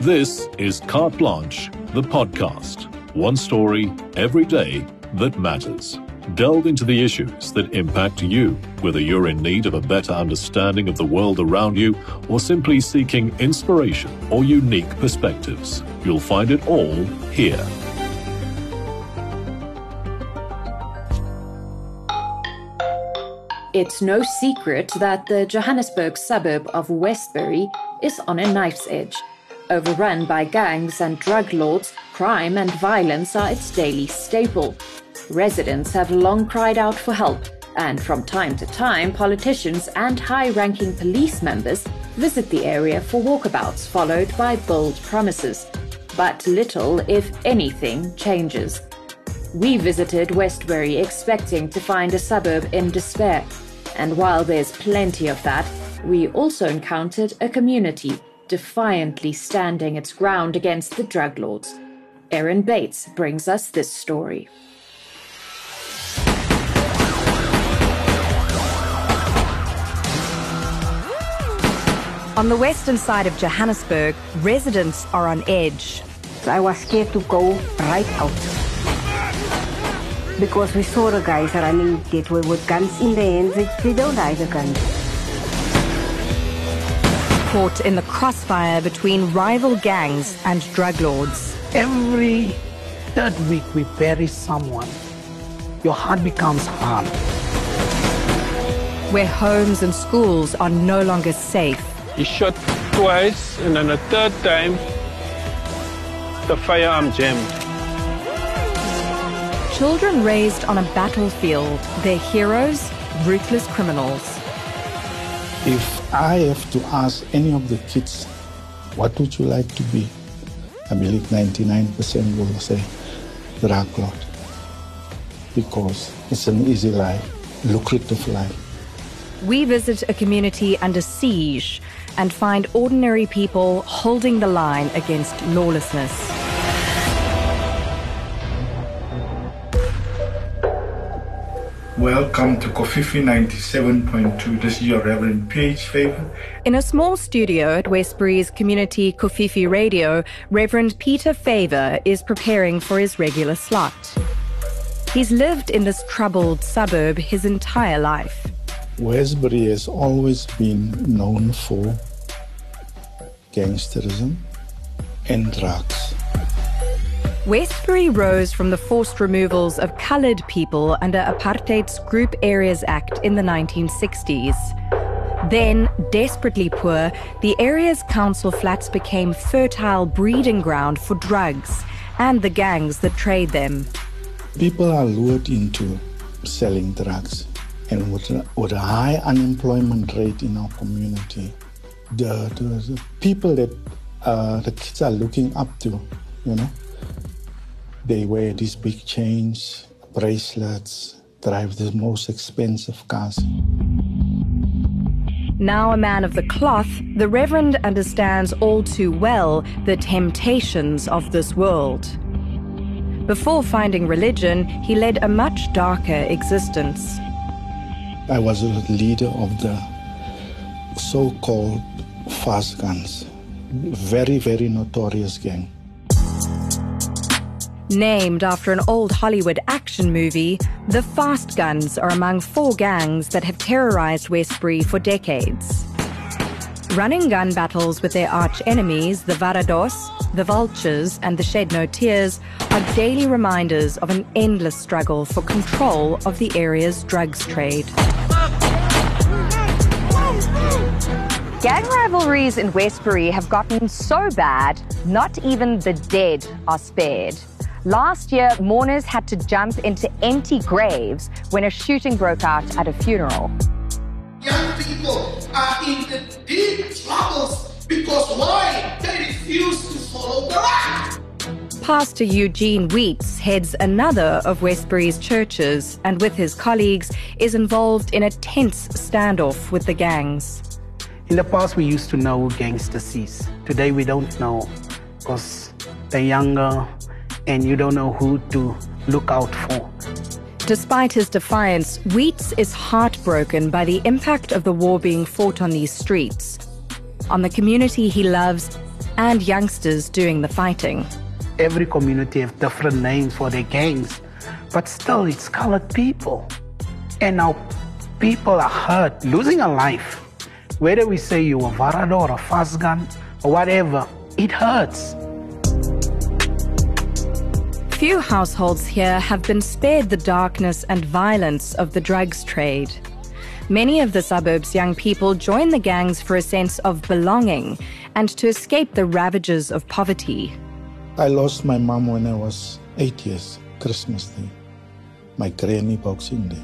This is Carte Blanche, the podcast. One story every day that matters. Delve into the issues that impact you, whether you're in need of a better understanding of the world around you or simply seeking inspiration or unique perspectives. You'll find it all here. It's no secret that the Johannesburg suburb of Westbury is on a knife's edge. Overrun by gangs and drug lords, crime and violence are its daily staple. Residents have long cried out for help, and from time to time, politicians and high ranking police members visit the area for walkabouts, followed by bold promises. But little, if anything, changes. We visited Westbury expecting to find a suburb in despair. And while there's plenty of that, we also encountered a community defiantly standing its ground against the drug lords. Erin Bates brings us this story. On the western side of Johannesburg, residents are on edge. I was scared to go right out because we saw the guys running gateway with guns in their hands. They, they don't hide the guns. Caught in the crossfire between rival gangs and drug lords. Every third week we bury someone. Your heart becomes hard. Where homes and schools are no longer safe. He shot twice, and then a third time, the firearm jammed. Children raised on a battlefield, their heroes, ruthless criminals. If I have to ask any of the kids, what would you like to be? I believe 99% will say drug lord. Because it's an easy life, lucrative life. We visit a community under siege and find ordinary people holding the line against lawlessness. Welcome to Kofifi 97.2. This is your Reverend Paige Favor. In a small studio at Westbury's community Kofifi Radio, Reverend Peter Favor is preparing for his regular slot. He's lived in this troubled suburb his entire life. Westbury has always been known for gangsterism and drugs. Westbury rose from the forced removals of coloured people under apartheid's Group Areas Act in the 1960s. Then, desperately poor, the area's council flats became fertile breeding ground for drugs and the gangs that trade them. People are lured into selling drugs, and with a, with a high unemployment rate in our community, the, the, the people that uh, the kids are looking up to, you know, they wear these big chains, bracelets, drive the most expensive cars. Now a man of the cloth, the Reverend understands all too well the temptations of this world. Before finding religion, he led a much darker existence. I was a leader of the so called fast guns, very, very notorious gang. Named after an old Hollywood action movie, the Fast Guns are among four gangs that have terrorized Westbury for decades. Running gun battles with their arch enemies, the Varados, the Vultures, and the Shed No Tears, are daily reminders of an endless struggle for control of the area's drugs trade. Gang rivalries in Westbury have gotten so bad, not even the dead are spared. Last year, mourners had to jump into empty graves when a shooting broke out at a funeral. Young people are in the deep troubles because why? They refuse to follow the light. Pastor Eugene Wheats heads another of Westbury's churches and with his colleagues is involved in a tense standoff with the gangs. In the past, we used to know gangsters. Today, we don't know because they're younger and you don't know who to look out for. Despite his defiance, Wheats is heartbroken by the impact of the war being fought on these streets, on the community he loves, and youngsters doing the fighting. Every community have different names for their gangs, but still it's colored people. And now people are hurt, losing a life. Whether we say you're a Varado or a fast gun or whatever, it hurts. Few households here have been spared the darkness and violence of the drugs trade. Many of the suburbs' young people join the gangs for a sense of belonging and to escape the ravages of poverty. I lost my mom when I was eight years, Christmas Day, my granny Boxing Day.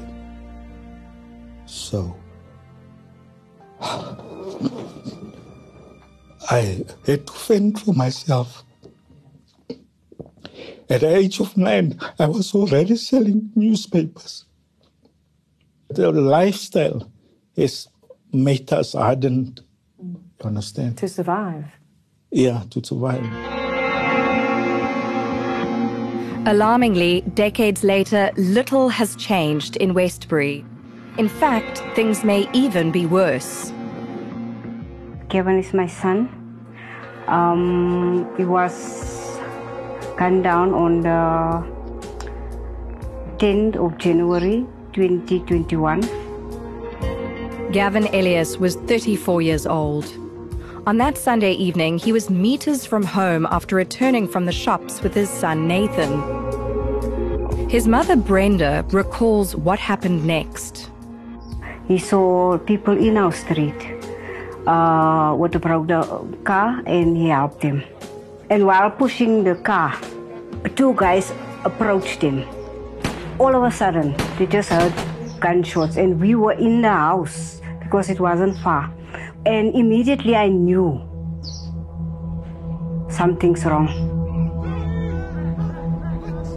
So, I had to fend for myself. At the age of nine, I was already selling newspapers. The lifestyle has made us hardened. You understand? To survive. Yeah, to survive. Alarmingly, decades later, little has changed in Westbury. In fact, things may even be worse. Kevin is my son. Um, he was gunned down on the 10th of January 2021. Gavin Elias was 34 years old. On that Sunday evening, he was meters from home after returning from the shops with his son Nathan. His mother Brenda recalls what happened next. He saw people in our street uh, with broke the car and he helped them. And while pushing the car, two guys approached him. All of a sudden, they just heard gunshots, and we were in the house because it wasn't far. And immediately I knew something's wrong.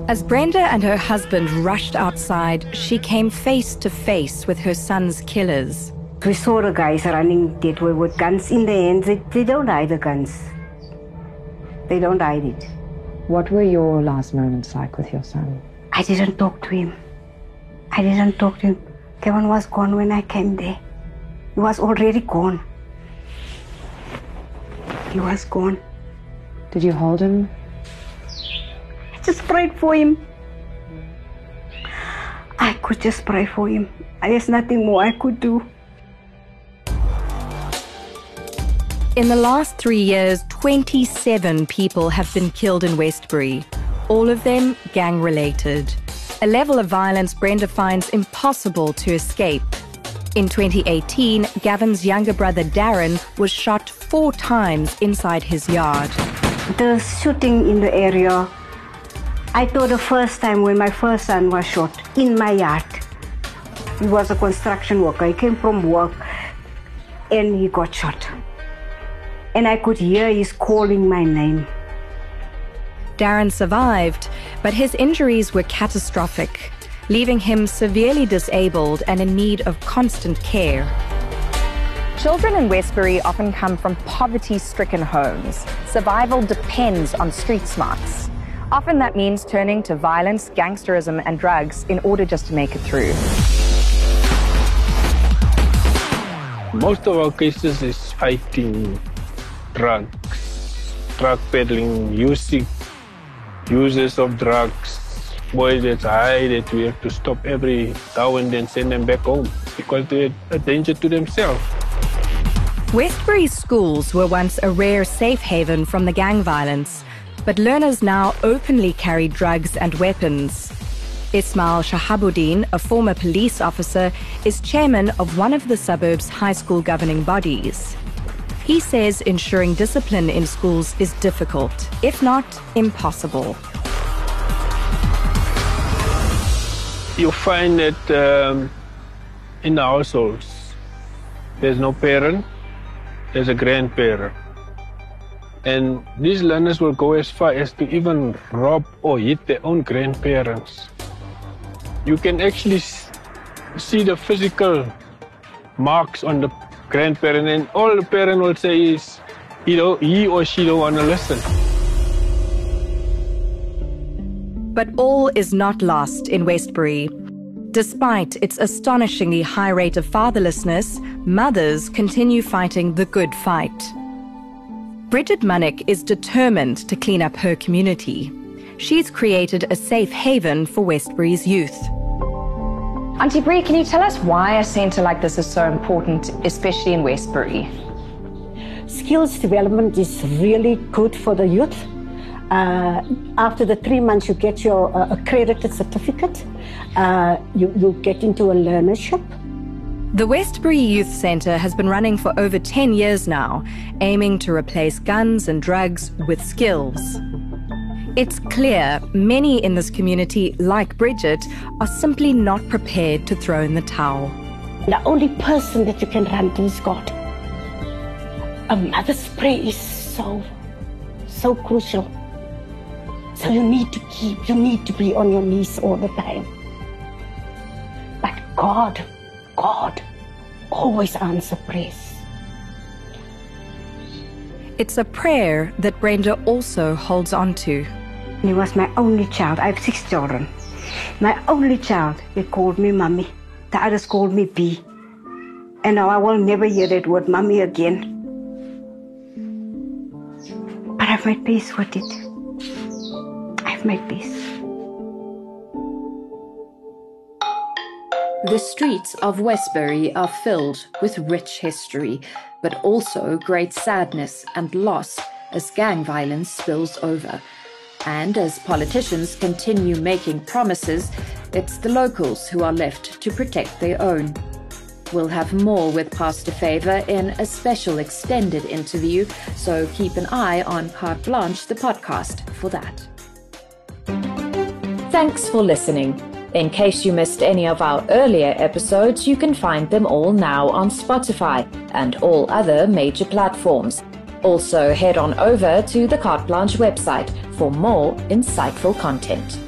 As Brenda and her husband rushed outside, she came face to face with her son's killers. We saw the guys running that way with guns in their hands. They, they don't hide the guns. They don't hide it. What were your last moments like with your son? I didn't talk to him. I didn't talk to him. Kevin was gone when I came there. He was already gone. He was gone. Did you hold him? I just prayed for him. I could just pray for him. There's nothing more I could do. In the last three years, 27 people have been killed in Westbury, all of them gang related. A level of violence Brenda finds impossible to escape. In 2018, Gavin's younger brother Darren was shot four times inside his yard. The shooting in the area, I thought the first time when my first son was shot in my yard. He was a construction worker. He came from work and he got shot. And I could hear his calling my name. Darren survived, but his injuries were catastrophic, leaving him severely disabled and in need of constant care. Children in Westbury often come from poverty stricken homes. Survival depends on street smarts. Often that means turning to violence, gangsterism, and drugs in order just to make it through. Most of our cases is fighting drugs, drug peddling, using users of drugs, boys that's high that we have to stop every now and then send them back home because they're a danger to themselves. Westbury schools were once a rare safe haven from the gang violence, but learners now openly carry drugs and weapons. Ismail Shahabuddin, a former police officer, is chairman of one of the suburb's high school governing bodies. He says ensuring discipline in schools is difficult, if not impossible. You find that um, in the households, there's no parent, there's a grandparent. And these learners will go as far as to even rob or hit their own grandparents. You can actually see the physical marks on the grandparent, and all the parent will say is, you know, he or she don't want to listen. But all is not lost in Westbury. Despite its astonishingly high rate of fatherlessness, mothers continue fighting the good fight. Bridget Munnick is determined to clean up her community. She's created a safe haven for Westbury's youth. Auntie Bree, can you tell us why a centre like this is so important, especially in Westbury? Skills development is really good for the youth. Uh, after the three months, you get your uh, accredited certificate. Uh, you, you get into a learnership. The Westbury Youth Centre has been running for over 10 years now, aiming to replace guns and drugs with skills. It's clear many in this community, like Bridget, are simply not prepared to throw in the towel. The only person that you can run to is God. A mother's prayer is so, so crucial. So you need to keep, you need to be on your knees all the time. But God, God always answer prayers. It's a prayer that Brenda also holds on to. He was my only child. I have six children. My only child. They called me mommy. The others called me B. And now I will never hear that word mommy again. But I've made peace with it. I've made peace. The streets of Westbury are filled with rich history, but also great sadness and loss as gang violence spills over. And as politicians continue making promises, it's the locals who are left to protect their own. We'll have more with Pastor Favor in a special extended interview, so keep an eye on Carte Blanche, the podcast, for that. Thanks for listening. In case you missed any of our earlier episodes, you can find them all now on Spotify and all other major platforms. Also, head on over to the Carte Blanche website for more insightful content.